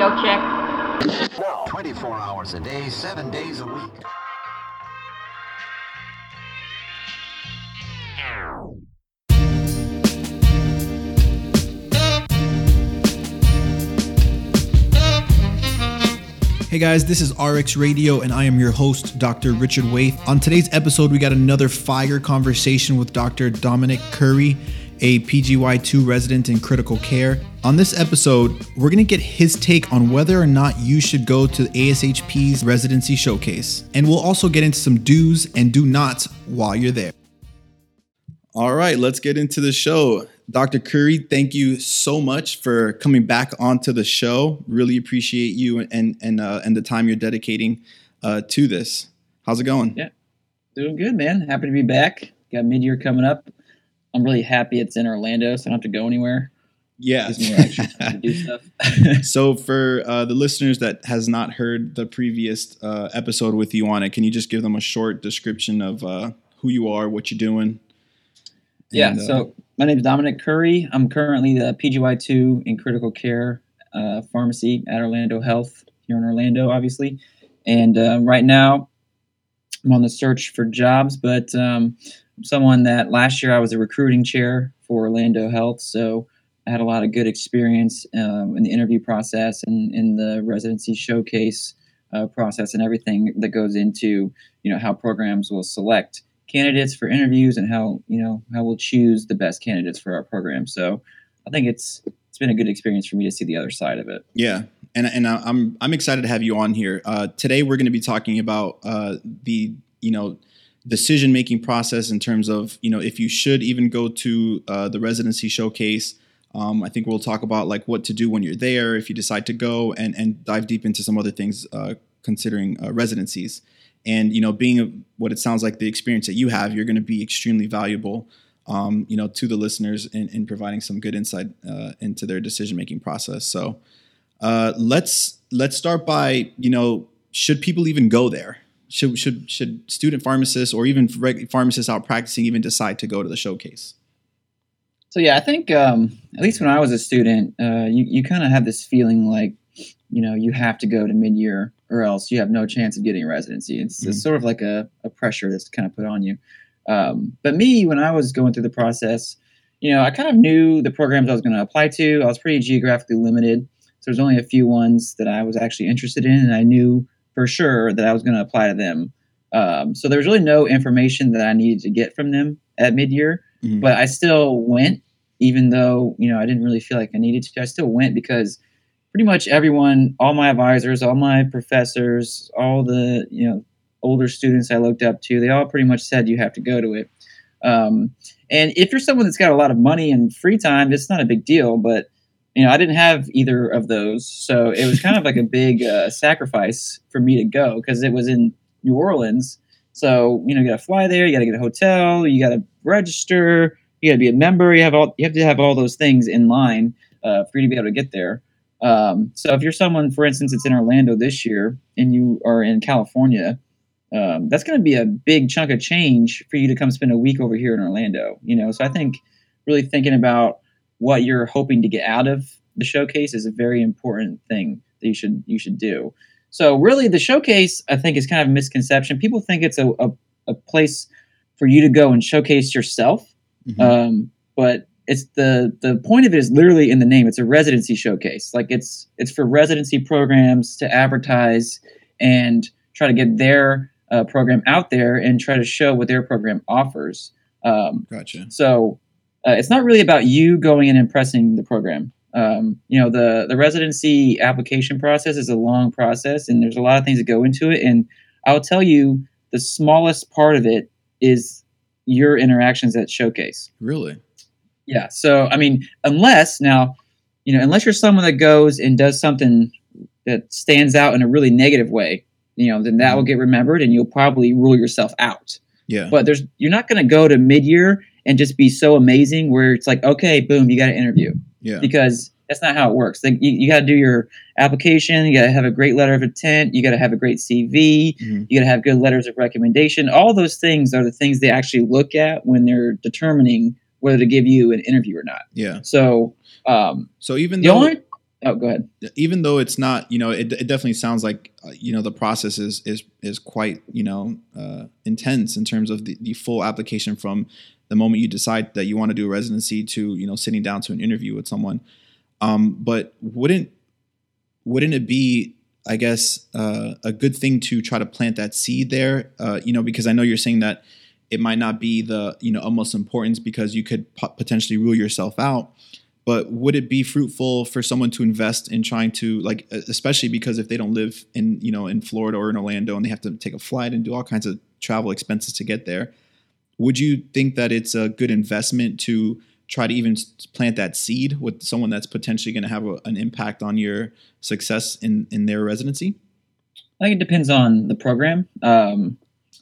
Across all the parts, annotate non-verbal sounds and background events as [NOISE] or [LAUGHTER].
audio check. No. 24 hours a day, 7 days a week. Hey guys, this is RX Radio, and I am your host, Dr. Richard Waith. On today's episode, we got another fire conversation with Dr. Dominic Curry, a PGY2 resident in critical care. On this episode, we're going to get his take on whether or not you should go to ASHP's residency showcase. And we'll also get into some do's and do nots while you're there. All right, let's get into the show. Dr. Curry, thank you so much for coming back onto the show. Really appreciate you and and uh, and the time you're dedicating uh, to this. How's it going? Yeah, doing good, man. Happy to be back. Got mid year coming up. I'm really happy it's in Orlando, so I don't have to go anywhere. Yeah. Gives me more extra time to [LAUGHS] do stuff. [LAUGHS] so for uh, the listeners that has not heard the previous uh, episode with you on it, can you just give them a short description of uh, who you are, what you're doing? yeah. And, uh, so my name is Dominic Curry. I'm currently the PGY2 in critical care uh, pharmacy at Orlando Health here in Orlando, obviously. And uh, right now, I'm on the search for jobs, but um, I'm someone that last year I was a recruiting chair for Orlando Health, so I had a lot of good experience um, in the interview process and in the residency showcase uh, process and everything that goes into you know how programs will select candidates for interviews and how you know how we'll choose the best candidates for our program. So I think it's it's been a good experience for me to see the other side of it. Yeah, and and I'm I'm excited to have you on here. Uh, today we're going to be talking about uh, the you know decision making process in terms of you know if you should even go to uh, the residency showcase. Um, I think we'll talk about like what to do when you're there if you decide to go, and and dive deep into some other things uh, considering uh, residencies. And you know, being a, what it sounds like the experience that you have, you're going to be extremely valuable um, you know, to the listeners in, in providing some good insight uh, into their decision making process. So uh, let's let's start by you know, should people even go there? Should should should student pharmacists or even pharmacists out practicing even decide to go to the showcase? So yeah, I think um, at least when I was a student, uh, you you kind of have this feeling like you know you have to go to mid year or else you have no chance of getting a residency. It's, it's sort of like a, a pressure that's kind of put on you. Um, but me, when I was going through the process, you know, I kind of knew the programs I was going to apply to. I was pretty geographically limited, so there's only a few ones that I was actually interested in, and I knew for sure that I was going to apply to them. Um, so there was really no information that I needed to get from them at mid year Mhm. but I still went, even though you know I didn't really feel like I needed to. I still went because pretty much everyone, all my advisors, all my professors, all the you know older students I looked up to, they all pretty much said you have to go to it. Um, and if you're someone that's got a lot of money and free time, it's not a big deal. But you know, I didn't have either of those, so it was kind of like a big uh, sacrifice for me to go because it was in New Orleans. So you know, you got to fly there, you got to get a hotel, you got to register, you got to be a member, you have all you have to have all those things in line uh, for you to be able to get there. Um, so if you're someone, for instance, it's in Orlando this year and you are in California, um, that's going to be a big chunk of change for you to come spend a week over here in Orlando. You know, so I think really thinking about what you're hoping to get out of the showcase is a very important thing that you should you should do. So really, the showcase I think is kind of a misconception. People think it's a, a, a place for you to go and showcase yourself, Mhm. um, but it's the the point of it is literally in the name. It's a residency showcase. Like it's it's for residency programs to advertise and try to get their uh, program out there and try to show what their program offers. Um, gotcha. so uh, it's not really about you going and impressing the program. Um, you know, the the residency application process is a long process, and there's a lot of things that go into it. And I'll tell you, the smallest part of it is your interactions at showcase. Really? Yeah. So I mean, unless now, you know, unless you're someone that goes and does something that stands out in a really negative way, you know, then that will get remembered, and you'll probably rule yourself out Yeah. but there's you're not going to go to mid-year and just be so amazing where it's like okay boom you got to interview yeah. because that's not how it works like you, you got to do your application you got to have a great letter of intent you got to have a great cv Mhm. you got to have good letters of recommendation all those things are the things they actually look at when they're determining whether to give you an interview or not Yeah. so um, So even the though only Oh, go ahead. even though it's not, you know, it, it definitely sounds like, uh, you know, the process is is is quite, you know, uh, intense in terms of the, the full application from the moment you decide that you want to do a residency to, you know, sitting down to an interview with someone. Um, but wouldn't wouldn't it be, I guess, uh, a good thing to try to plant that seed there? Uh, you know, because I know you're saying that it might not be the, you know, utmost importance because you could po- potentially rule yourself out but would it be fruitful for someone to invest in trying to like especially because if they don't live in you know in florida or in orlando and they have to take a flight and do all kinds of travel expenses to get there would you think that it's a good investment to try to even plant that seed with someone that's potentially going to have a, an impact on your success in in their residency I think it depends on the program. Um,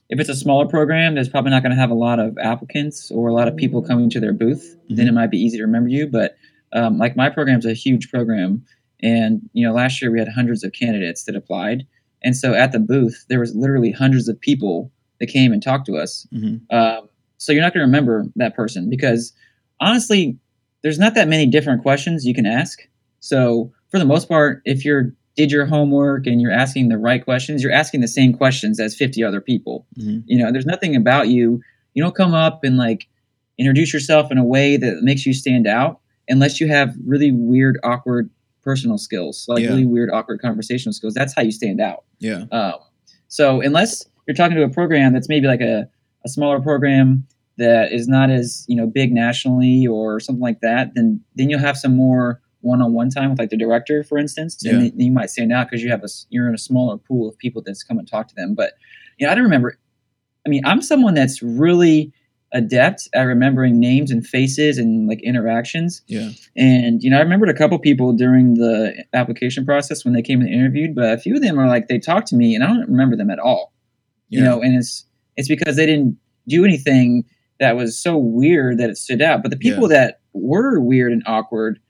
if it's a smaller program, there's probably not going to have a lot of applicants or a lot of people coming to their booth. Then it might be easy to remember you. But um, like my program's a huge program, and you know last year we had hundreds of candidates that applied, and so at the booth there was literally hundreds of people that came and talked to us. Mhm. Um, so you're not going to remember that person because honestly, there's not that many different questions you can ask. So for the most part, if you're did your homework and you're asking the right questions, you're asking the same questions as 50 other people. Mhm. You know, there's nothing about you. You don't come up and like introduce yourself in a way that makes you stand out unless you have really weird, awkward personal skills, like Yeah. really weird, awkward conversational skills. That's how you stand out. yeah Um, so unless you're talking to a program that's maybe like a, a smaller program that is not as you know big nationally or something like that, then then you'll have some more one-on-one time with like the director, for instance, and Yeah. then you might stand out because you have a you're in a smaller pool of people that's come and talk to them. But you know, I don't remember. I mean, I'm someone that's really adept at remembering names and faces and like interactions. yeah And you know, I remembered a couple people during the application process when they came and interviewed, but a few of them are like they talked to me and I don't remember them at all. yeah You know, and it's it's because they didn't do anything that was so weird that it stood out. But the people that were weird and awkward,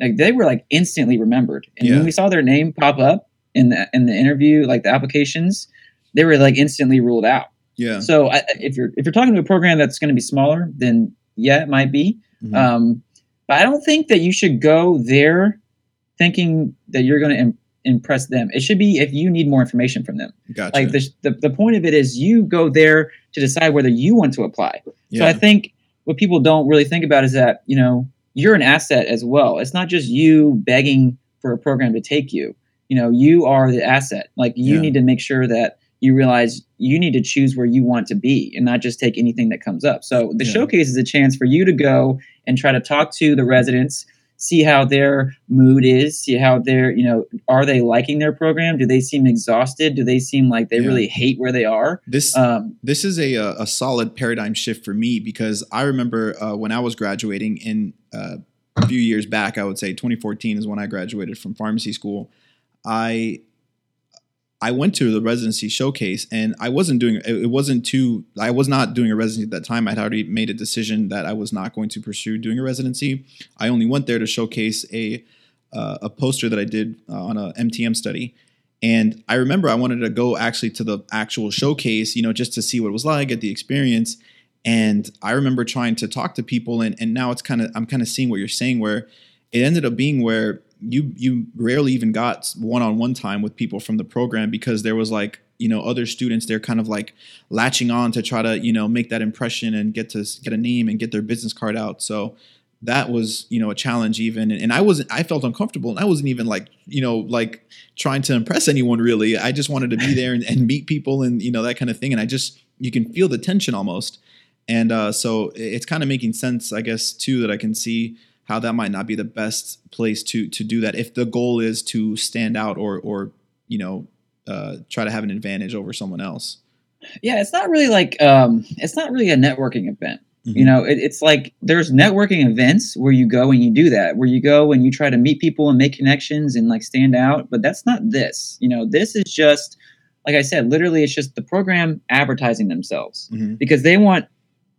like they were like instantly remembered. And Yeah. when we saw their name pop up in the in the interview, like the applications, they were like instantly ruled out. Yeah So I, if you're if you're talking to a program that's going to be smaller, then yeah, it might be. Mhm. Um, but I don't think that you should go there thinking that you're going to Im- impress them. It should be if you need more information from them. gotcha Like the, the the point of it is you go there to decide whether you want to apply. Yeah. So I think what people don't really think about is that you know you're an asset as well. It's not just you begging for a program to take you. You know, you are the asset. Like you Yeah. need to make sure that you realize you need to choose where you want to be and not just take anything that comes up. So the Yeah. showcase is a chance for you to go and try to talk to the residents, see how their mood is, see how they're, you know, are they liking their program? Do they seem exhausted? Do they seem like they Yeah. really hate where they are? this Um, this is a, a a solid paradigm shift for me because I remember uh, when I was graduating in uh, a few years back, I would say 2014 is when I graduated from pharmacy school. I I went to the residency showcase and I wasn't doing it wasn't too I was not doing a residency at that time. I'd already made a decision that I was not going to pursue doing a residency. I only went there to showcase a uh, a poster that I did uh, on a MTM study. And I remember I wanted to go actually to the actual showcase, you know, just to see what it was like, get the experience. And I remember trying to talk to people, and, and now it's kind of I'm kind of seeing what you're saying, where it ended up being where you you rarely even got one on one time with people from the program because there was like you know other students they're kind of like latching on to try to you know make that impression and get to get a name and get their business card out. So that was you know a challenge even. And, and i wasn't i felt uncomfortable and i wasn't even like you know like trying to impress anyone really. I just wanted to be there and, and meet people and you know that kind of thing. And i just you can feel the tension almost. And uh, so it's kind of making sense i guess too that i can see how that might not be the best place to to do that if the goal is to stand out or or you know uh, try to have an advantage over someone else yeah, it's not really like um, it's not really a networking event. Mhm. You know, it, it's like there's networking events where you go and you do that, where you go and you try to meet people and make connections and like stand out. But that's not this. You know, this is just like I said, literally, it's just the program advertising themselves Mhm. because they want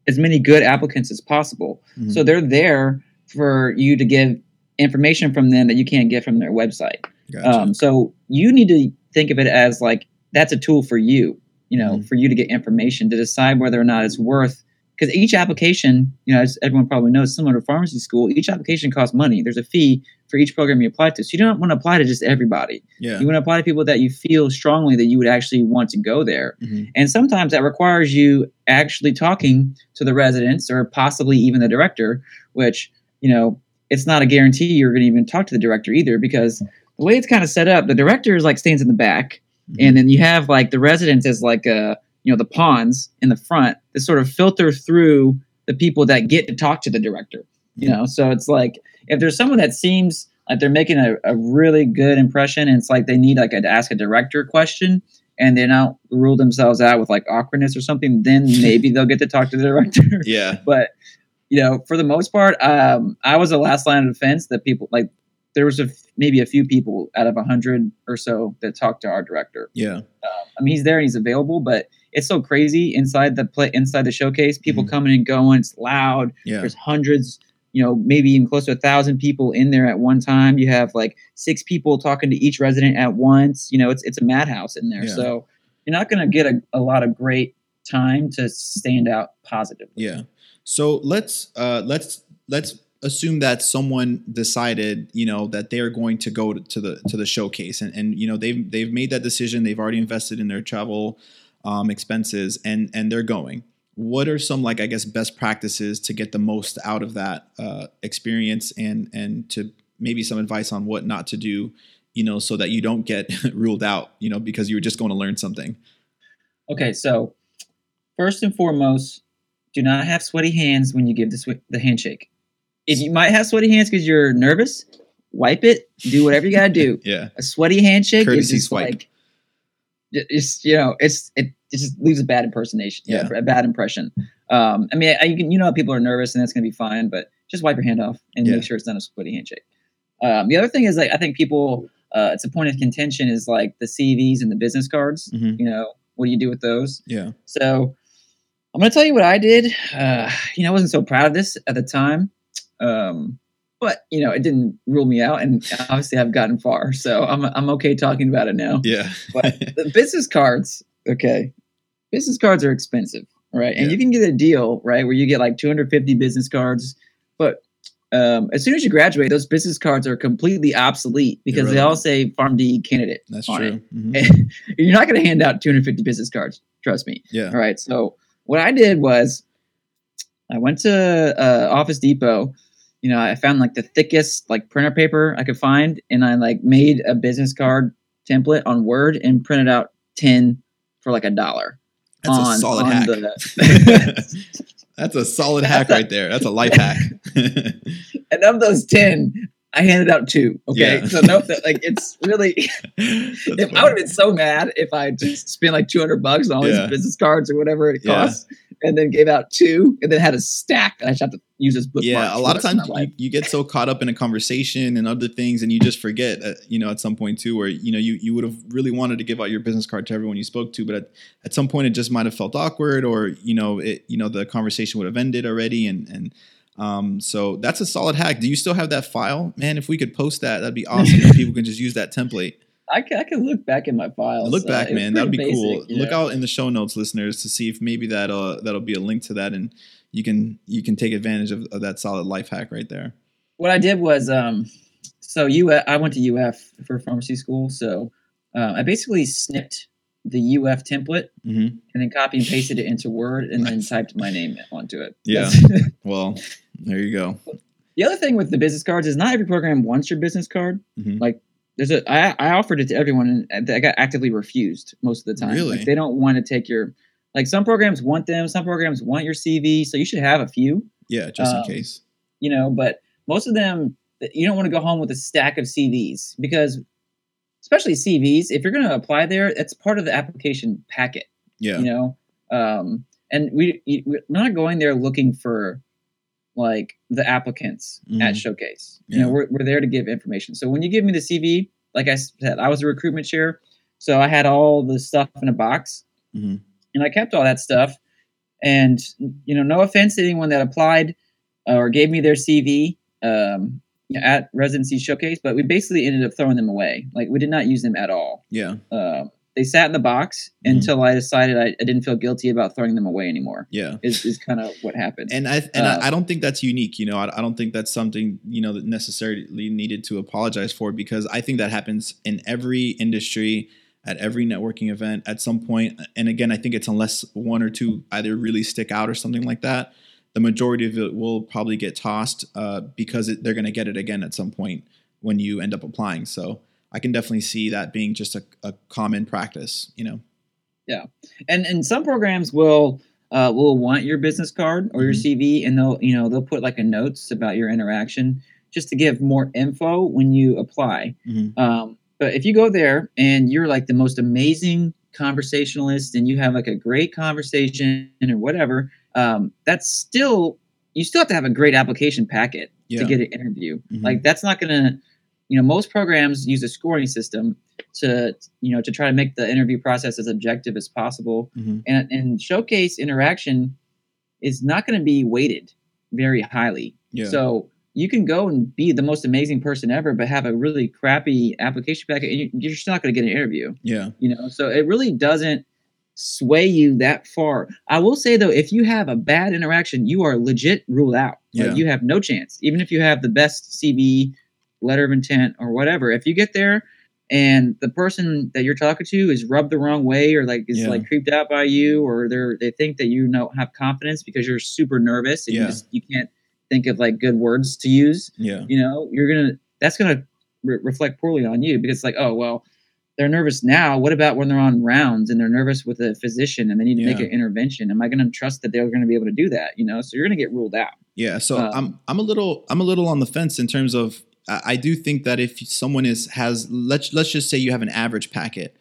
as many good applicants as possible. Mhm. So they're there for you to give information from them that you can't get from their website. Gotcha. Um, so you need to think of it as like that's a tool for you, you know, Mhm. for you to get information to decide whether or not it's worth because each application, you know, as everyone probably knows, similar to pharmacy school, each application costs money. There's a fee for each program you apply to. So you don't want to apply to just everybody. Yeah. You want to apply to people that you feel strongly that you would actually want to go there. Mhm. And sometimes that requires you actually talking to the residents or possibly even the director, which, you know, it's not a guarantee you're going to even talk to the director either because the way it's kind of set up, the director is like stands in the back and then you have like the residents as like uh you know the pawns in the front that sort of filter through the people that get to talk to the director you know? So it's like if there's someone that seems like they're making a, a really good impression and it's like they need like a, to ask a director question and they don't rule themselves out with like awkwardness or something then maybe they'll get to talk to the director. Yeah. [LAUGHS] but you know for the most part um i was the last line of defense that people like there was a f- maybe a few people out of a hundred or so that talked to our director Yeah. I mean, he's there and he's available, but it's so crazy inside the play, inside the showcase. People Mhm. coming and going. It's loud. Yeah. There's hundreds, you know, maybe even close to a thousand people in there at one time. You have like six people talking to each resident at once. You know, it's it's a madhouse in there. Yeah. So you're not going to get a, a lot of great time to stand out positively. Yeah. So let's uh let's let's assume that someone decided, you know, that they're going to go to, to the to the showcase and and you know they've they've made that decision, they've already invested in their travel um expenses and and they're going. What are some like I guess best practices to get the most out of that uh experience and and to maybe some advice on what not to do, you know, so that you don't get [LAUGHS] ruled out, you know, because you were just going to learn something. Okay, so first and foremost, do not have sweaty hands when you give the swe- the handshake. If you might have sweaty hands because you're nervous, wipe it. Do whatever you gotta do. [LAUGHS] Yeah. A sweaty handshake Courtesy is just swipe. like it's you know it's it, it just leaves a bad impersonation, Yeah. a bad impression. Um, I mean, I, you can you know people are nervous and that's gonna be fine, but just wipe your hand off and Yeah. make sure it's not a sweaty handshake. Um, the other thing is like I think people uh, it's a point of contention is like the CVs and the business cards. Mhm. You know, what do you do with those? Yeah. So I'm going to tell you what I did. Uh, you know, I wasn't so proud of this at the time, um, but you know, it didn't rule me out, and obviously I've gotten far, so I'm I'm okay talking about it now. Yeah. But the [LAUGHS] business cards, okay, business cards are expensive, right? And Yeah. you can get a deal, right, where you get like 250 business cards, but um, as soon as you graduate, those business cards are completely obsolete because they all say PharmD candidate. That's true. Mhm. [LAUGHS] You're not going to hand out 250 business cards. Trust me. Yeah. All right. So what I did was I went to uh, Office Depot. You know, I found like the thickest like printer paper I could find, and I like made a business card template on Word and printed out ten for like a dollar. That's a solid on hack. the- [LAUGHS] That's a solid hack right there. That's a life hack. [LAUGHS] [LAUGHS] and of those ten, I handed out two. Okay, Yeah. so nope, that, like it's really. [LAUGHS] If I would have been so mad if I just spent like 200 bucks on all Yeah. these business cards or whatever it Yeah. costs, and then gave out two, and then had a stack and I just have to use as bookmarks. yeah, a lot of times you, you get so caught up in a conversation and other things, and you just forget. Uh, you know, at some point too, where you know you you would have really wanted to give out your business card to everyone you spoke to, but at, at some point it just might have felt awkward, or you know, it you know the conversation would have ended already, and and um, so that's a solid hack. Do you still have that file, man? If we could post that, that'd be awesome. people can just use that template. I can, I can look back in my files. Look uh, back, was man. That'd be pretty cool. basic, you Look out in the show notes, listeners, to see if maybe that uh that'll be a link to that, and you can you can take advantage of, of that solid life hack right there. What I did was, um, so you, I went to UF for pharmacy school, so uh, I basically snipped the UF template hmm and then copy and pasted it into Word, and then typed my name onto it. Yeah. [LAUGHS] Well, there you go. The other thing with the business cards is not every program wants your business card. Mhm. Like there's a I, I offered it to everyone and I got actively refused most of the time. Really? Like, they don't want to take your like some programs want them, some programs want your CV, so you should have a few, Yeah, just Um, in case. you know, but most of them you don't want to go home with a stack of CVs because especially CVs, if you're going to apply there, it's part of the application packet Yeah. you know um and we you- we're not going there looking for like the applicants at Mhm. showcase. You know we're, we're there to give information. So when you give me the cv like i said i was a recruitment chair so i had all the stuff in a box. Mhm. and i kept all that stuff. And you know no offense to anyone that applied uh, or gave me their cv um at residency showcase but we basically ended up throwing them away. Like we did not use them at all. Yeah. um, they sat in the box Mhm. until I decided I, I didn't feel guilty about throwing them away anymore. Yeah. Is, is kind of what happened. And I and Uh, I, I don't think that's unique. You know, I, I don't think that's something you know that necessarily needed to apologize for because I think that happens in every industry, at every networking event at some point. And again, I think it's unless one or two either really stick out or something like that, the majority of it will probably get tossed uh, because it, they're going to get it again at some point when you end up applying. So I can definitely see that being just a, a common practice. You know. Yeah, and and some programs will uh, will want your business card or your Mhm. CV, and they'll you know they'll put like a notes about your interaction just to give more info when you apply. Mhm. Um, but if you go there and you're like the most amazing conversationalist and you have like a great conversation or whatever, um, that's still you still have to have a great application packet Yeah. to get an interview. Mhm. Like that's not gonna, you know, most programs use a scoring system to, you know, to try to make the interview process as objective as possible. Mhm. And and showcase interaction is not going to be weighted very highly. Yeah. So you can go and be the most amazing person ever, but have a really crappy application packet, and you- you're still not going to get an interview yeah. you know so it really doesn't sway you that far i will say though if you have a bad interaction you are legit ruled out Like, Yeah. you have no chance even if you have the best cv letter of intent or whatever if you get there and the person that you're talking to is rubbed the wrong way or like is Yeah. like creeped out by you or they're they think that you don't have confidence because you're super nervous and Yeah. you just you can't think of like good words to use Yeah. you know you're gonna that's gonna re- reflect poorly on you because it's like oh well they're nervous now what about when they're on rounds and they're nervous with a physician and they need to make an intervention am i gonna trust that they're gonna be able to do that you know so you're gonna get ruled out Yeah, so Um, I'm I'm a little I'm a little on the fence in terms of I, do think that if someone is has let's let's just say you have an average packet,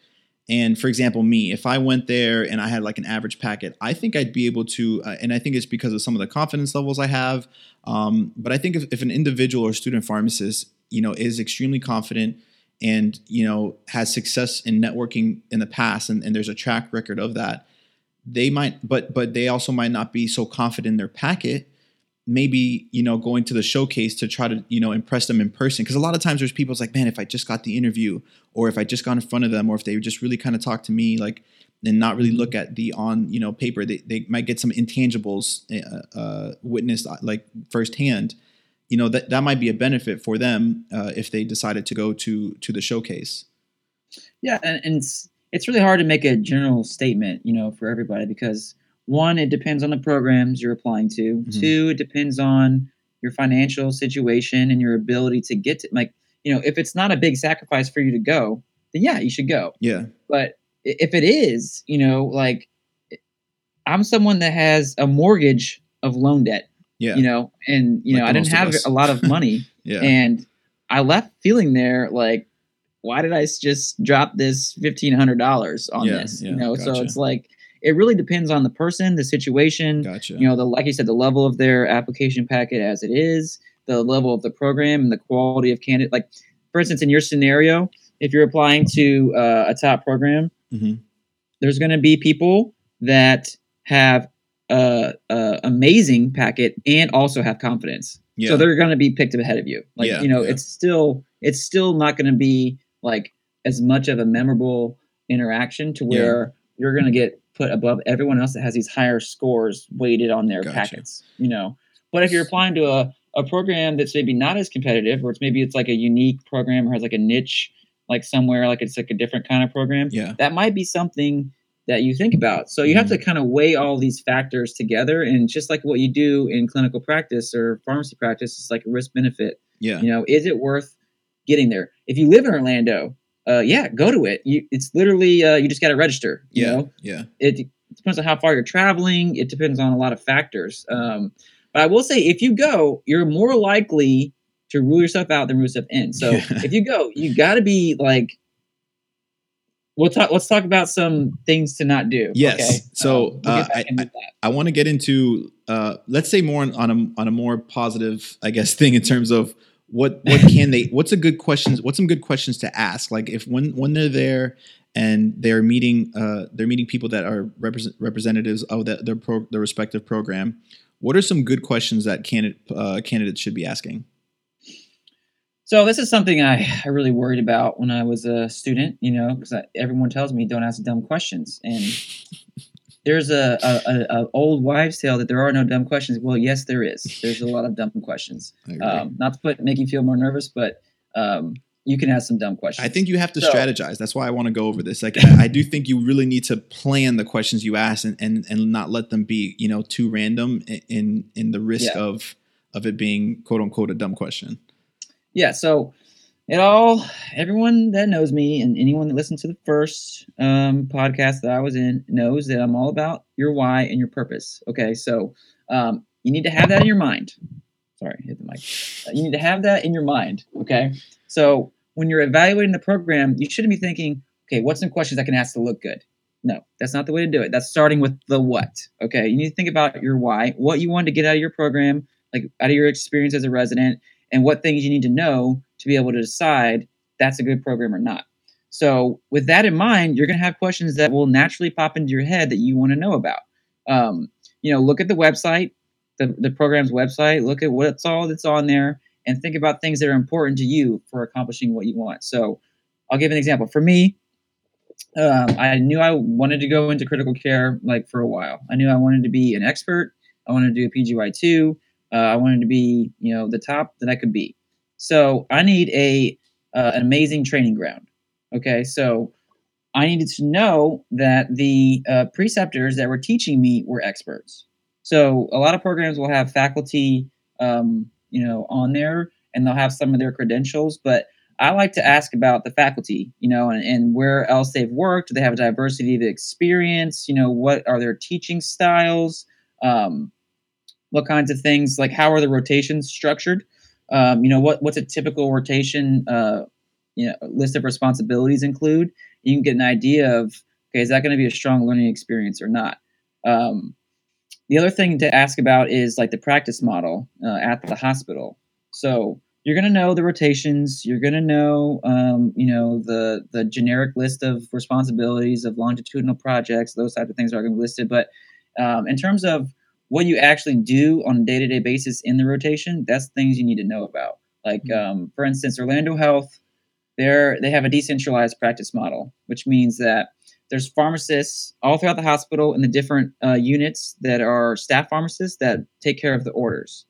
and for example me, if I went there and I had like an average packet, I think I'd be able to, uh, and I think it's because of some of the confidence levels I have. Um, but I think if, if an individual or student pharmacist, you know, is extremely confident and you know has success in networking in the past, and, and there's a track record of that, they might, but but they also might not be so confident in their packet maybe you know going to the showcase to try to you know impress them in person. Because a lot of times there's people it's like man if i just got the interview or if i just got in front of them or if they just really kind of talk to me like and not really look at the on you know paper they, they might get some intangibles uh, uh, witnessed uh, like firsthand. You know that that might be a benefit for them uh, if they decided to go to to the showcase. Yeah and, and it's, it's really hard to make a general statement you know for everybody because one it depends on the programs you're applying to. Mhm. two it depends on your financial situation and your ability to get to like you know if it's not a big sacrifice for you to go then yeah you should go. Yeah. But if it is you know like i'm someone that has a mortgage of loan debt yeah. you know and you Like know i didn't have a lot of money. [LAUGHS] Yeah. And i left feeling there like why did I just drop this $1500 on Yeah, this? yeah, you know so it's like it really depends on the person the situation gotcha. you know the like you said the level of their application packet as it is the level of the program and the quality of candidate like for instance in your scenario if you're applying to uh, a top program Mhm. there's going to be people that have a, amazing packet and also have confidence. Yeah. so they're going to be picked ahead of you. Like Yeah, you know yeah. it's still it's still not going to be like as much of a memorable interaction to where you're going to get put above everyone else that has these higher scores weighted on their Gotcha. packets you know but if you're applying to a, a program that's maybe not as competitive or it's maybe it's like a unique program or has like a niche like somewhere like it's like a different kind of program yeah that might be something that you think about. So you have Mm-hmm. to kind of weigh all these factors together, and just like what you do in clinical practice or pharmacy practice, it's like a risk benefit. yeah You know, is it worth getting there? If you live in Orlando, uh, yeah, go to it. You, it's literally uh, you just got to register. You yeah know, yeah it depends on how far you're traveling. It depends on a lot of factors. Um, but I will say, if you go, you're more likely to rule yourself out than rule yourself in. So Yeah. if you go, you got to be like. We'll talk. Let's talk about some things to not do. Yes. Okay? So, Um, uh, I- I- I want to get into uh, let's say more on, on a on a more positive, I guess, thing in terms of what what [LAUGHS] can they what's a good questions what's some good questions to ask? Like if when when they're there and they're meeting uh, they're meeting people that are represent, representatives of that their pro, their respective program what are some good questions that candidate uh, candidates should be asking? So this is something I, I really worried about when I was a student, you know, because everyone tells me don't ask dumb questions, and there's a, a, a, old wives' tale that there are no dumb questions. Well, yes, there is. [LAUGHS] There's a lot of dumb questions. Um, not to put make you feel more nervous, but um, you can ask some dumb questions. I think you have to So- strategize. That's why I want to go over this. Like, I, I do think you really need to plan the questions you ask and, and, and not let them be, you know, too random in in the risk Yeah. of of it being quote unquote a dumb question. yeah so it all everyone that knows me and anyone that listened to the first um, podcast that i was in knows that i'm all about your why and your purpose. Okay so um, you need to have that in your mind. Sorry hit the mic. Uh, you need to have that in your mind okay? So when you're evaluating the program you shouldn't be thinking okay what's some questions i can ask to look good? No that's not the way to do it. That's starting with the what okay? You need to think about your why what you want to get out of your program like out of your experience as a resident and what things you need to know to be able to decide that's a good program or not. So, with that in mind, you're going to have questions that will naturally pop into your head that you want to know about. Um, you know, look at the website, the, the program's website, look at what's all that's on there, and think about things that are important to you for accomplishing what you want. So, I'll give an example. For me, um, I knew I wanted to go into critical care like for a while. I knew I wanted to be an expert. I wanted to do a PGY two. Uh, I wanted to be, you know, the top that I could be. So I need a uh, an amazing training ground. Okay, so I needed to know that the uh, preceptors that were teaching me were experts. So a lot of programs will have faculty, um, you know, on there, and they'll have some of their credentials. But I like to ask about the faculty, you know, and, and where else they've worked. Do they have a diversity of experience? You know, what are their teaching styles? Um, what kinds of things like how are the rotations structured um, you know what what's a typical rotation uh, you know list of responsibilities include? You can get an idea of okay is that going to be a strong learning experience or not? Um, the other thing to ask about is like the practice model uh, at the hospital. So you're going to know the rotations you're going to know um, you know the the generic list of responsibilities of longitudinal projects those type of things are going to be listed but um, in terms of what you actually do on a day-to-day basis in the rotation that's things you need to know about. Like um, for instance orlando health they're they have a decentralized practice model which means that there's pharmacists all throughout the hospital in the different uh, units that are staff pharmacists that take care of the orders.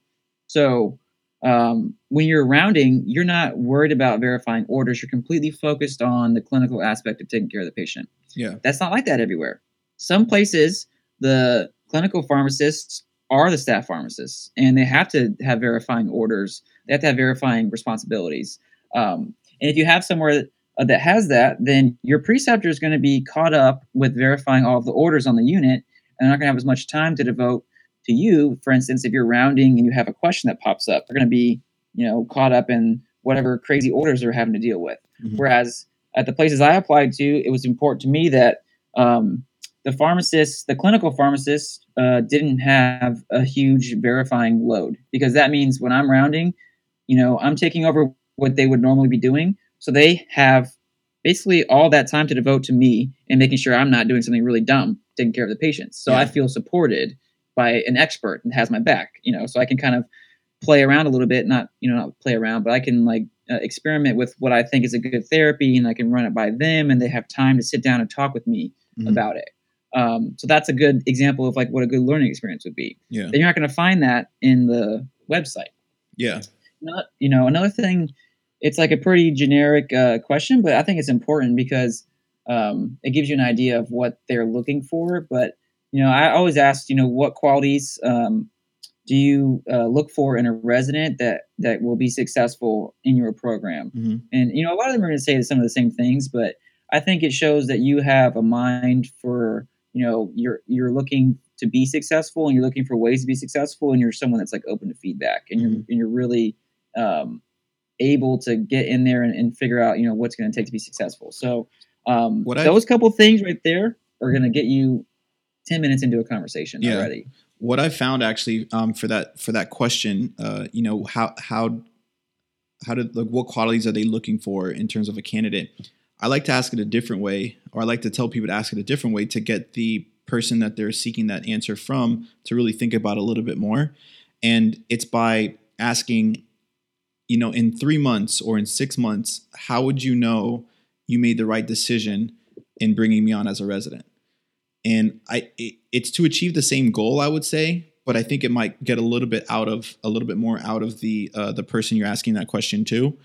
So um, when you're rounding you're not worried about verifying orders. You're completely focused on the clinical aspect of taking care of the patient. Yeah. that's not like that everywhere. Some places, the clinical pharmacists are the staff pharmacists, and they have to have verifying orders. They have to have verifying responsibilities. Um, and if you have somewhere that, uh, that has that, then your preceptor is going to be caught up with verifying all of the orders on the unit, and not going to have as much time to devote to you. For instance, if you're rounding and you have a question that pops up, they're going to be, you know, caught up in whatever crazy orders they're having to deal with. Mhm. Whereas at the places I applied to, it was important to me that um, the pharmacists, the clinical pharmacists, uh, didn't have a huge verifying load because that means when I'm rounding, you know, I'm taking over what they would normally be doing. So they have basically all that time to devote to me and making sure I'm not doing something really dumb, taking care of the patients. So I feel supported by an expert and has my back, you know, so I can kind of play around a little bit, not, you know, not play around, but I can like uh, experiment with what I think is a good therapy and I can run it by them and they have time to sit down and talk with me Mhm. about it. Um, so that's a good example of like what a good learning experience would be. Yeah. Then you're not going to find that in the website. Yeah. Not, you know, another thing, it's like a pretty generic uh, question, but I think it's important because um, it gives you an idea of what they're looking for. But you know, I always ask, you know, what qualities um, do you uh, look for in a resident that that will be successful in your program? Mhm. And you know, a lot of them are going to say some of the same things, but I think it shows that you have a mind for you know you're you're looking to be successful and you're looking for ways to be successful and you're someone that's like open to feedback and you're Mhm. and you're really um, able to get in there and, and figure out you know what's going to take to be successful. So um, What I- those couple things right there are going to get you ten minutes into a conversation Yeah. already. what I found actually um, for that for that question, uh, you know, how how how did like what qualities are they looking for in terms of a candidate? I like to ask it a different way, or I like to tell people to ask it a different way to get the person that they're seeking that answer from to really think about a little bit more. And it's by asking you know, in three months or in six months, how would you know you made the right decision in bringing me on as a resident? And I, it, it's to achieve the same goal, I would say, but I think it might get a little bit out of a little bit more out of the uh, the person you're asking that question to,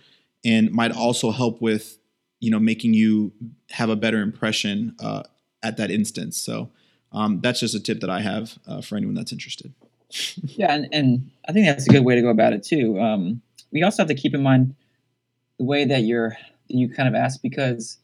and might also help with you know making you have a better impression uh, at that instance. So um, that's just a tip that I have uh, for anyone that's interested. [LAUGHS] Yeah, and, and I think that's a good way to go about it too. Um, we also have to keep in mind the way that you're you kind of ask because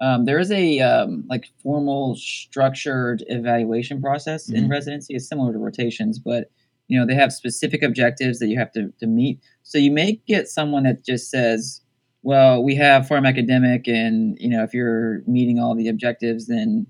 um, there is a um, like formal structured evaluation process in Mhm. residency. It's similar to rotations, but you know they have specific objectives that you have to, to meet. So you may get someone that just says, "Well, we have PharmAcademic, and you know if you're meeting all the objectives, then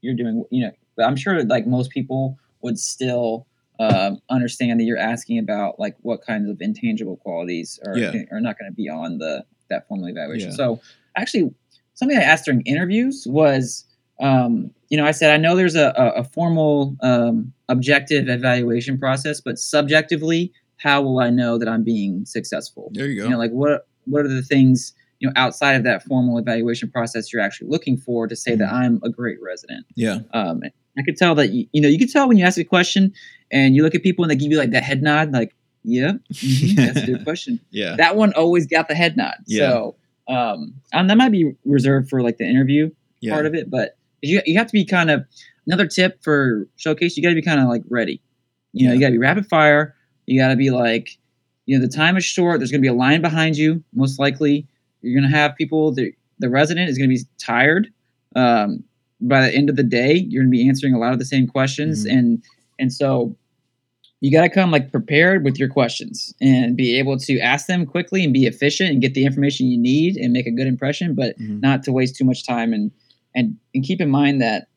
you're doing you know." But I'm sure like most people would still um, understand that you're asking about like what kinds of intangible qualities are Yeah. are not going to be on the that formal evaluation. Yeah. So actually, something I asked during interviews was, um, you know, I said I know there's a, a, a formal um, objective evaluation process, but subjectively, how will I know that I'm being successful? There you go. You know, like what what are the things you know outside of that formal evaluation process you're actually looking for to say that I'm a great resident? yeah, Um, I could tell that you, you know you could tell when you ask a question and you look at people and they give you like that head nod, like yeah, mhm, [LAUGHS] that's a good question. yeah, That one always got the head nod. Yeah. So um, and that might be reserved for like the interview yeah. part of it, but you you have to be kind of another tip for showcase. You got to be kind of like ready. You know, Yeah. you got to be rapid fire. You got to be like, you know, the time is short. There's going to be a line behind you. Most likely, you're going to have people. The the resident is going to be tired. Um, by the end of the day, you're going to be answering a lot of the same questions, Mhm. and and so you got to come like prepared with your questions and be able to ask them quickly and be efficient and get the information you need and make a good impression, but Mhm. not to waste too much time and and and keep in mind that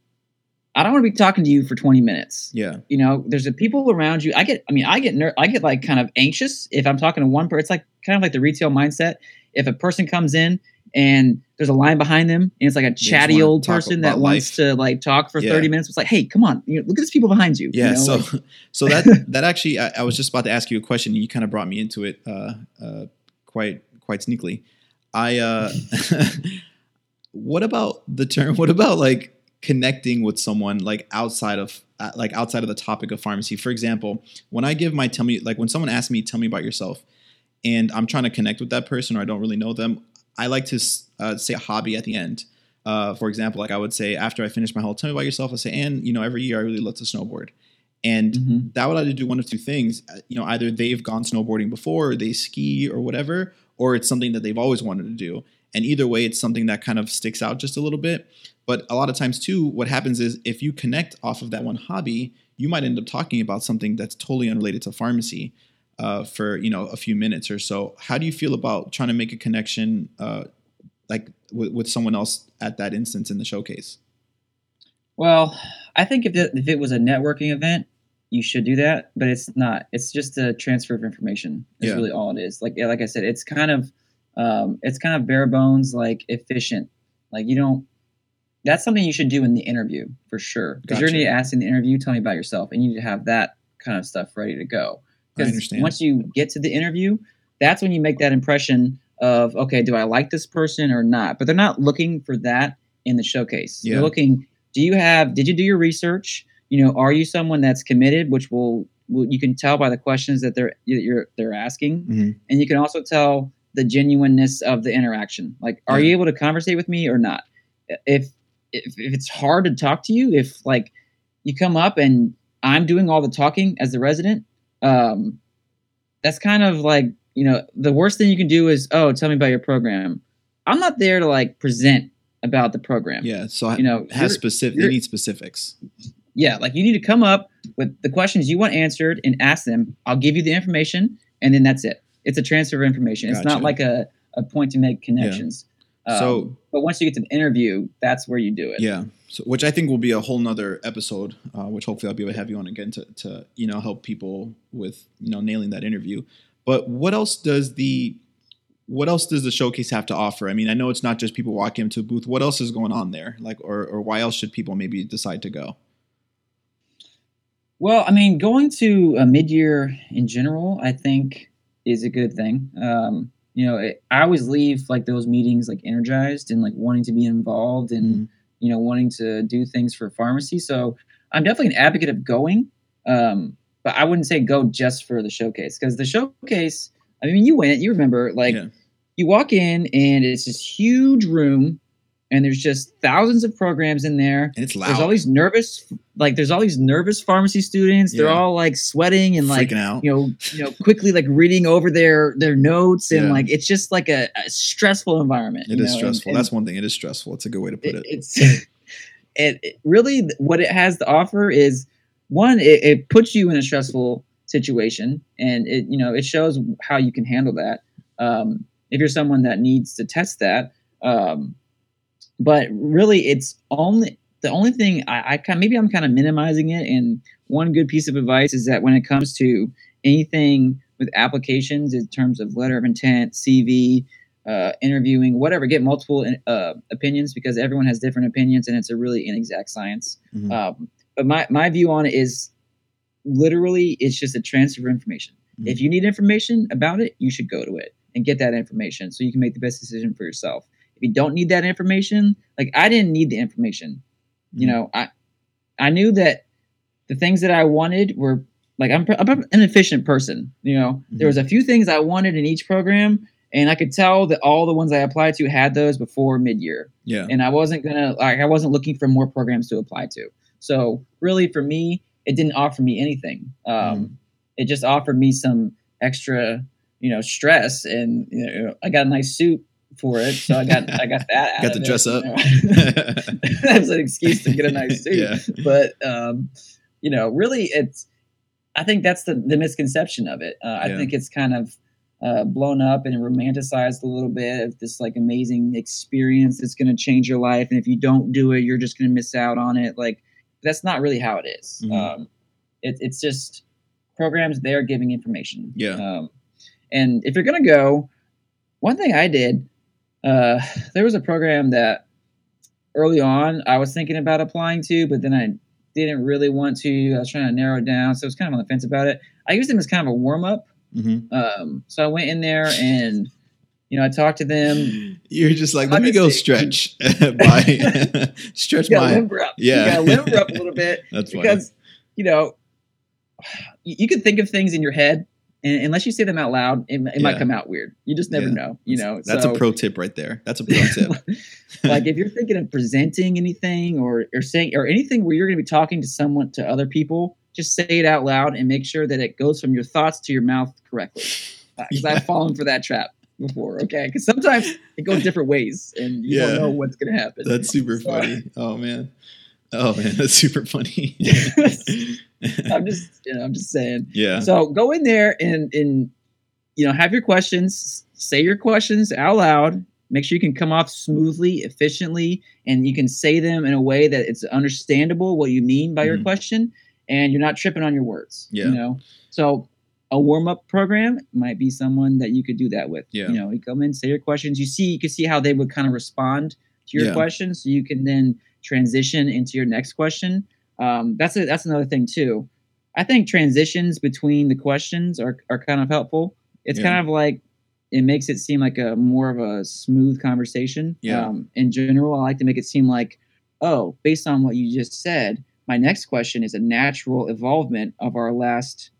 I don't want to be talking to you for 20 minutes. yeah, You know, there's the people around you. I get, I mean, I get, ner- I get like kind of anxious if I'm talking to one person. It's like kind of like the retail mindset. If a person comes in and there's a line behind them and it's like a chatty old person that wants to like talk for Yeah. 30 minutes, it's like, hey, come on, you know, look at these people behind you. you yeah. know, so, like- [LAUGHS] so that [LAUGHS] that actually, I, I was just about to ask you a question, and you kind of brought me into it, uh, uh, quite quite sneakily. I, uh, [LAUGHS] what about the term? What about like connecting with someone like outside of uh, like outside of the topic of pharmacy? For example, when I give my tell me like when someone asks me, tell me about yourself, and I'm trying to connect with that person or I don't really know them, I like to uh, say a hobby at the end. Uh, for example, like I would say after I finish my whole tell me about yourself, I say, and you know, every year I really love to snowboard. And Mhm. that would either do one of two things. Uh, You know, either they've gone snowboarding before, or they ski or whatever, or it's something that they've always wanted to do. And either way, it's something that kind of sticks out just a little bit. But a lot of times, too, what happens is if you connect off of that one hobby, you might end up talking about something that's totally unrelated to pharmacy uh, for you know a few minutes or so. How do you feel about trying to make a connection, uh, like with, with someone else at that instance in the showcase? Well, I think if it, if it was a networking event, you should do that, but it's not. It's just a transfer of information. Is Yeah. really all it is. Like like I said, it's kind of um, it's kind of bare bones, like efficient. Like you don't. That's something you should do in the interview for sure, because you're going to Gotcha. asked in the interview, tell me about yourself, and you need to have that kind of stuff ready to go. I understand. once you get to the interview, that's when you make that impression of okay, do I like this person or not? But they're not looking for that in the showcase. Yeah. They're looking. Do you have? Did you do your research? You know, are you someone that's committed? Which will, will you can tell by the questions that they're that you're they're asking, Mhm. and you can also tell the genuineness of the interaction. Like, are Yeah. you able to conversate with me or not? If if, if it's hard to talk to you, if like you come up and I'm doing all the talking as the resident, um, that's kind of like you know the worst thing you can do is oh tell me about your program. I'm not there to like present about the program. Yeah. So You know, has specific. They need specifics. Yeah, like you need to come up with the questions you want answered and ask them. I'll give you the information, and then that's it. It's a transfer of information. It's not like a, a point to make connections. Um, So- but once you get to the interview, that's where you do it. Yeah. So, which I think will be a whole nother episode, uh, which hopefully I'll be able to have you on again to, to, you know, help people with, you know, nailing that interview. But what else does the, what else does the showcase have to offer? I mean, I know it's not just people walking into a booth. What else is going on there? Like, or, or why else should people maybe decide to go? Well, I mean, going to a mid-year in general, I think is a good thing. Um, you know, it, I always leave like those meetings like energized and like wanting to be involved and Mhm. you know wanting to do things for pharmacy. So I'm definitely an advocate of going, um, but I wouldn't say go just for the showcase because the showcase. I mean, you went, you remember, like Yeah. you walk in and it's this huge room, and there's just thousands of programs in there. and it's There's all these nervous, like there's all these nervous pharmacy students. They're all like sweating and like you know, you know, quickly like reading over their their notes and Yeah. like it's just like a, a stressful environment. It is know, stressful. and That's one thing. It is stressful. It's a good way to put it. it's [LAUGHS] it, it really what it has to offer is one, it, it puts you in a stressful situation, and it you know it shows how you can handle that. Um, if you're someone that needs to test that, um, but really it's only the only thing I, I kind maybe I'm kind of minimizing it. And one good piece of advice is that when it comes to anything with applications in terms of letter of intent, CV, uh, interviewing, whatever, get multiple uh, opinions because everyone has different opinions and it's a really inexact science. Mhm. Um, but my, my view on it is literally it's just a transfer of information. Mhm. If you need information about it, you should go to it and get that information so you can make the best decision for yourself. You don't need that information, like I didn't need the information. You Mhm. know, I I knew that the things that I wanted were like I'm, I'm an efficient person. You know, there was a few things I wanted in each program, and I could tell that all the ones I applied to had those before mid year Yeah. and I wasn't gonna like I wasn't looking for more programs to apply to. So really, for me, it didn't offer me anything. Um, Mm. It just offered me some extra, you know, stress, and you know, I got a nice suit for it, so I got I got that. [LAUGHS] out Got to it, dress up. [LAUGHS] that was an excuse to get a nice [LAUGHS] suit. yeah. But um, you know, really, it's. I think that's the the misconception of it. Uh, I Yeah. think it's kind of uh, blown up and romanticized a little bit of this like amazing experience that's going to change your life, and if you don't do it, you're just going to miss out on it. Like that's not really how it is. Mhm. Um, it, it's just programs they're giving information. Yeah. Um, and if you're going to go, one thing I did, uh, there was a program that early on I was thinking about applying to, but then I didn't really want to. I was trying to narrow it down, so I was kind of on the fence about it. I used them as kind of a warm up. hmm Um, so I went in there and you know I talked to them. You're just like, let me go stretch [LAUGHS] by [LAUGHS] stretch my. limber up. yeah. you limber up a little bit [LAUGHS] That's funny. because you know [SIGHS] you can think of things in your head, and unless you say them out loud, it, it Yeah. might come out weird. You just never Yeah. know. You know, That's so, a pro tip right there. That's a pro tip. [LAUGHS] like if you're thinking of presenting anything or or saying or anything where you're going to be talking to someone to other people, just say it out loud and make sure that it goes from your thoughts to your mouth correctly. Uh, because Yeah. I've fallen for that trap before. Okay, because sometimes it goes different ways and you don't know what's going to happen. That's super So- funny. Oh man. Oh man, [LAUGHS] that's super funny. [LAUGHS] I'm just you know I'm just saying. yeah. So go in there and and you know have your questions, say your questions out loud. Make sure you can come off smoothly, efficiently, and you can say them in a way that it's understandable what you mean by your Mhm. question, and you're not tripping on your words. Yeah. You know, so a warm up program might be someone that you could do that with. Yeah. You know, you come in, say your questions. You see, you can see how they would kind of respond to your Yeah. questions, so you can then transition into your next question. Um, that's a, that's another thing too. I think transitions between the questions are, are kind of helpful. It's Yeah. kind of like it makes it seem like a more of a smooth conversation. Yeah. Um, in general, I like to make it seem like, oh, based on what you just said, my next question is a natural evolvement of our last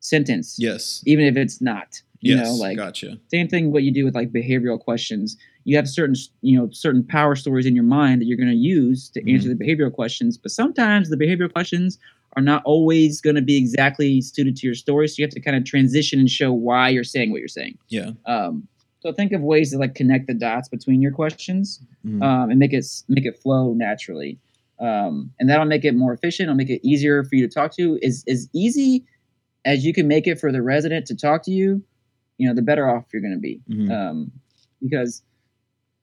sentence, yes. even if it's not. You Yes. know, like gotcha. same thing what you do with like behavioral questions you have certain you know certain power stories in your mind that you're going to use to answer the behavioral questions but sometimes the behavioral questions are not always going to be exactly suited to your story so you have to kind of transition and show why you're saying what you're saying Yeah. um, so think of ways to like connect the dots between your questions Mhm. um, and make it make it flow naturally um, and that'll make it more efficient it'll make it easier for you to talk to is as easy as you can make it for the resident to talk to you you know the better off you're going to be Mhm. um, because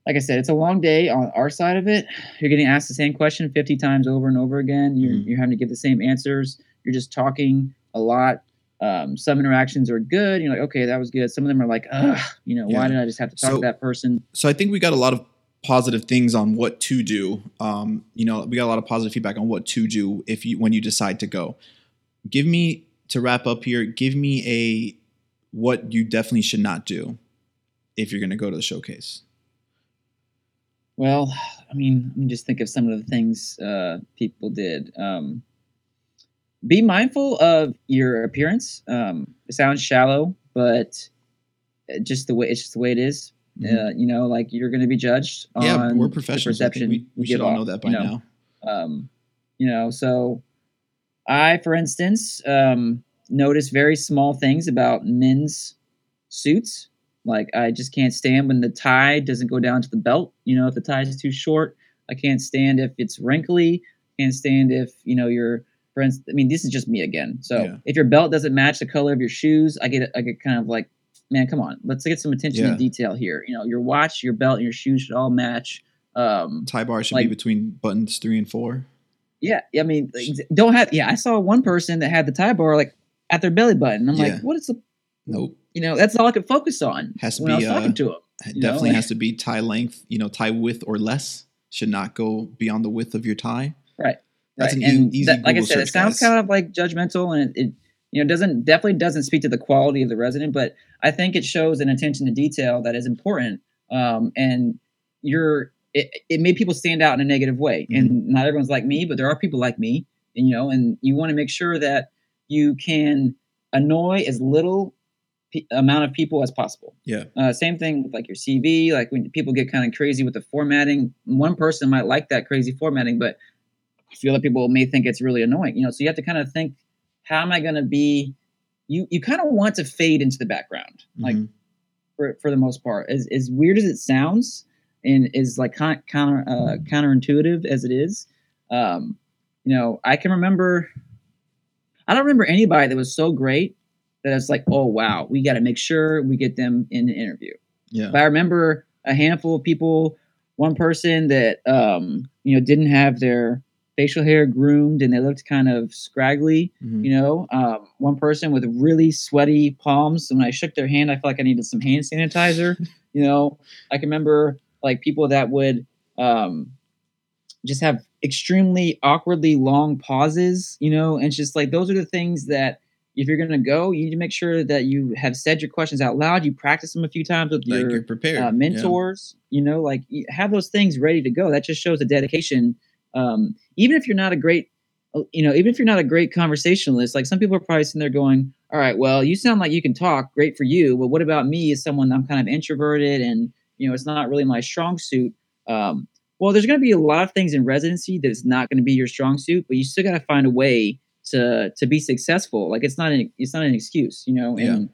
like i said it's a long day on our side of it you're getting asked the same question 50 times over and over again you're, Mhm. you're having to give the same answers you're just talking a lot um, some interactions are good you're like okay that was good some of them are like Ugh, you know why Yeah. did i just have to talk So- to that person so I think we got a lot of positive things on what to do. Um, you know, we got a lot of positive feedback on what to do if you when you decide to go. Give me to wrap up here. Give me a what you definitely should not do if you're going to go to the showcase? Well, I mean, let me just think of some of the things uh, people did. Um, be mindful of your appearance. Um, it sounds shallow, but just the way it's just the way it is. Mhm. Uh, you know, like you're going to be judged. on yeah, we're professionals. Perception we, we should all off, know that by you know? now. Um, you know, so I, for instance, um, notice very small things about men's suits. Like I just can't stand when the tie doesn't go down to the belt. You know, if the tie is too short, I can't stand if it's wrinkly. Can't stand if you know your friends. I mean, this is just me again. So Yeah. if your belt doesn't match the color of your shoes, I get I get kind of like, man, come on, let's get some attention Yeah. to detail here. You know, your watch, your belt, and your shoes should all match. Um, Tie bar should like- be between buttons three and four. yeah, I mean, don't have. Yeah, I saw one person that had the tie bar like at their belly button. I'm Yeah. like, what is the? Nope. You know, that's all I could focus on Has to when I be, was talking uh, to him. It You know, definitely has [LAUGHS] to be tie length, you know, tie width or less. Should not go beyond the width of your tie. Right. That's right. an and easy that- like I said, it sounds guys. kind of like judgmental, and it, it you know doesn't definitely doesn't speak to the quality of the resident, but I think it shows an attention to detail that is important. Um, and you're it, it made people stand out in a negative way, Mm-hmm. and not everyone's like me, but there are people like me, and you know, and you want to make sure that you can annoy as little pe- amount of people as possible. Yeah. Uh, same thing with like your CV. Like when people get kind of crazy with the formatting, one person might like that crazy formatting, but a few other people may think it's really annoying. You know, so you have to kind of think, how am I going to be? You you kind of want to fade into the background, like Mhm. for for the most part. As as weird as it sounds, and is like con- counter uh, counterintuitive as it is, um, you know, I can remember. I don't remember anybody that was so great that it's like, oh wow, we got to make sure we get them in an interview. yeah. But I remember a handful of people, one person that um, you know didn't have their facial hair groomed and they looked kind of scraggly. Mhm. You know, um, one person with really sweaty palms. And when I shook their hand, I felt like I needed some hand sanitizer. [LAUGHS] you know, I can remember like people that would um, just have extremely awkwardly long pauses. You know, and it's just like those are the things that. If you're gonna go, you need to make sure that you have said your questions out loud. You practice them a few times with Like your uh, Yeah. mentors you know like have those things ready to go that just shows a dedication um, even if you're not a great uh, you know even if you're not a great conversationalist like some people are probably sitting there going all right well you sound like you can talk great for you but what about me as someone i'm kind of introverted and you know it's not really my strong suit um, well there's going to be a lot of things in residency that is not going to be your strong suit but you still got to find a way to to be successful. Like it's not an it's not an excuse you know? And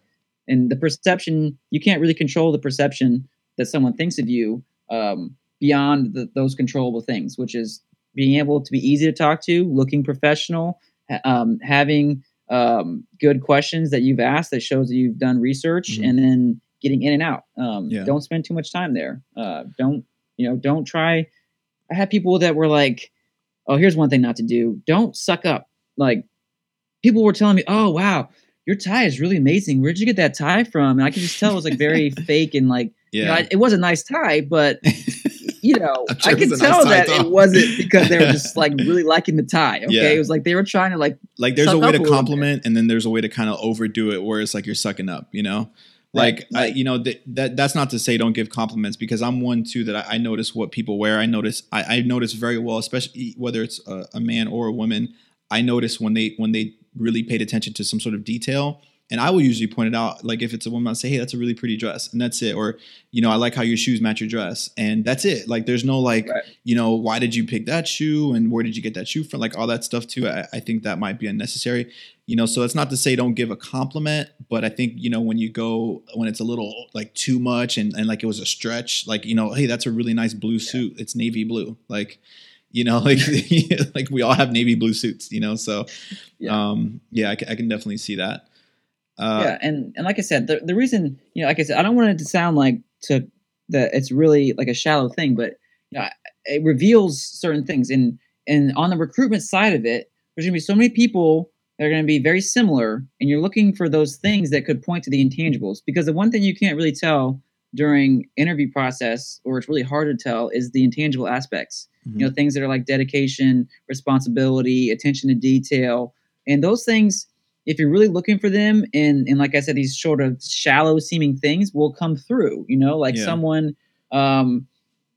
and the perception you can't really control the perception that someone thinks of you um, beyond the, those controllable things which is being able to be easy to talk to looking professional um, having um, good questions that you've asked that shows that you've done research Mhm. and then getting in and out. Um, Yeah. don't spend too much time there. Uh, don't you know don't try. I had people that were like oh here's one thing not to do. Don't suck up like people were telling me oh wow your tie is really amazing. Where'd you get that tie from? And i could just tell it was like very [LAUGHS] fake and like you know, Yeah. I- it was a nice tie but [LAUGHS] you know sure i could nice tell tie, that it wasn't because they were just [LAUGHS] like really liking the tie okay? Yeah. it was like they were trying to like like there's a way to compliment and then there's a way to kind of overdo it where it's like you're sucking up you know? Like Right, I, you know th- that that's not to say don't give compliments because i'm one too that i, I notice what people wear. I notice I, I notice very well especially whether it's a, a man or a woman i notice when they when they really paid attention to some sort of detail. And i will usually point it out like if it's a woman i'll say hey that's a really pretty dress and that's it. Or you know i like how your shoes match your dress and that's it. Like there's no like Right. you know why did you pick that shoe? And where did you get that shoe from? Like all that stuff too I, I think that might be unnecessary. You know so it's not to say don't give a compliment but i think you know when you go when it's a little like too much and, and like it was a stretch like you know hey that's a really nice blue suit. It's navy blue. Like you know [LAUGHS] like like we all have navy blue suits you know so Yeah. um yeah I, I can definitely see that uh yeah and and like i said the, the reason you know like i said i don't want it to sound like to that it's really like a shallow thing but you know, it reveals certain things and and on the recruitment side of it there's going to be so many people that are going to be very similar and you're looking for those things that could point to the intangibles because the one thing you can't really tell during interview process or it's really hard to tell is the intangible aspects. You know things that are like dedication responsibility attention to detail. And those things if you're really looking for them and and like I said, these sort of shallow seeming things will come through, you know, like Yeah. someone um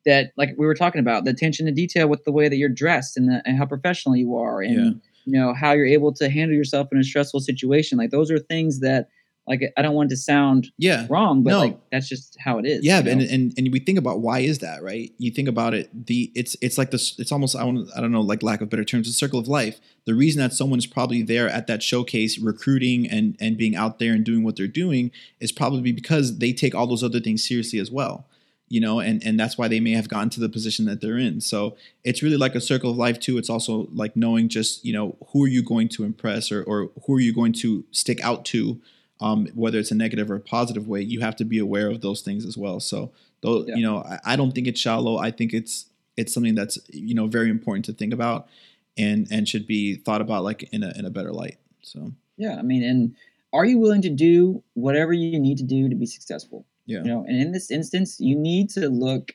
that like we were talking about the attention to detail with the way that you're dressed and, the, and how professional you are and Yeah. you know how you're able to handle yourself in a stressful situation. Like those are things that like i don't want to sound Yeah. wrong but No. like that's just how it is Yeah, you and, know? and and we think about why is that, right? You think about it, the it's it's like this. It's almost I want I don't know, like lack of better terms, the circle of life. The reason that someone is probably there at that showcase, recruiting and and being out there and doing what they're doing, is probably because they take all those other things seriously as well. You know, and and that's why they may have gotten to the position that they're in. So it's really like a circle of life too. It's also like knowing just you know who are you going to impress or or who are you going to stick out to um, whether it's a negative or a positive way, you have to be aware of those things as well. So, though, Yeah. you know, I, I don't think it's shallow. I think it's it's something that's you know very important to think about, and and should be thought about like in a in a better light. So, yeah i mean and are you willing to do whatever you need to do to be successful yeah, you know and in this instance you need to look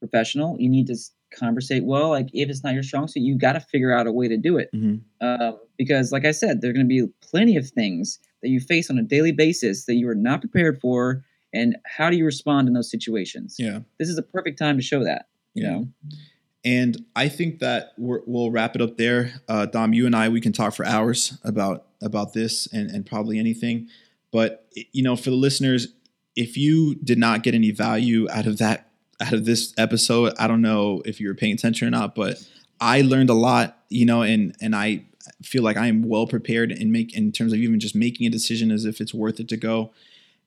professional you need to conversate well like if it's not your strong suit you got to figure out a way to do it Mhm. um, because like i said there are going to be plenty of things that you face on a daily basis that you are not prepared for and how do you respond in those situations yeah. this is a perfect time to show that you Yeah. know And I think that we're, we'll wrap it up there. Uh, Dom, you and I, we can talk for hours about about this and, and probably anything. But you know, for the listeners, if you did not get any value out of that out of this episode, I don't know if you were paying attention or not, but I learned a lot. You know, and and I feel like I am well prepared and make in terms of even just making a decision as if it's worth it to go.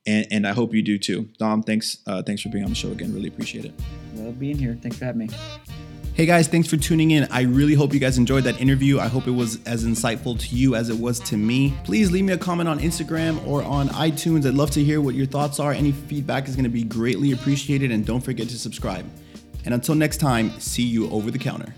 And, and I hope you do too. Dom, thanks uh, thanks for being on the show again. Really appreciate it. love being here thanks for having me Hey guys, thanks for tuning in. I really hope you guys enjoyed that interview. I hope it was as insightful to you as it was to me. Please leave me a comment on Instagram or on iTunes. I'd love to hear what your thoughts are. Any feedback is going to be greatly appreciated, and don't forget to subscribe. And until next time, see you over the counter.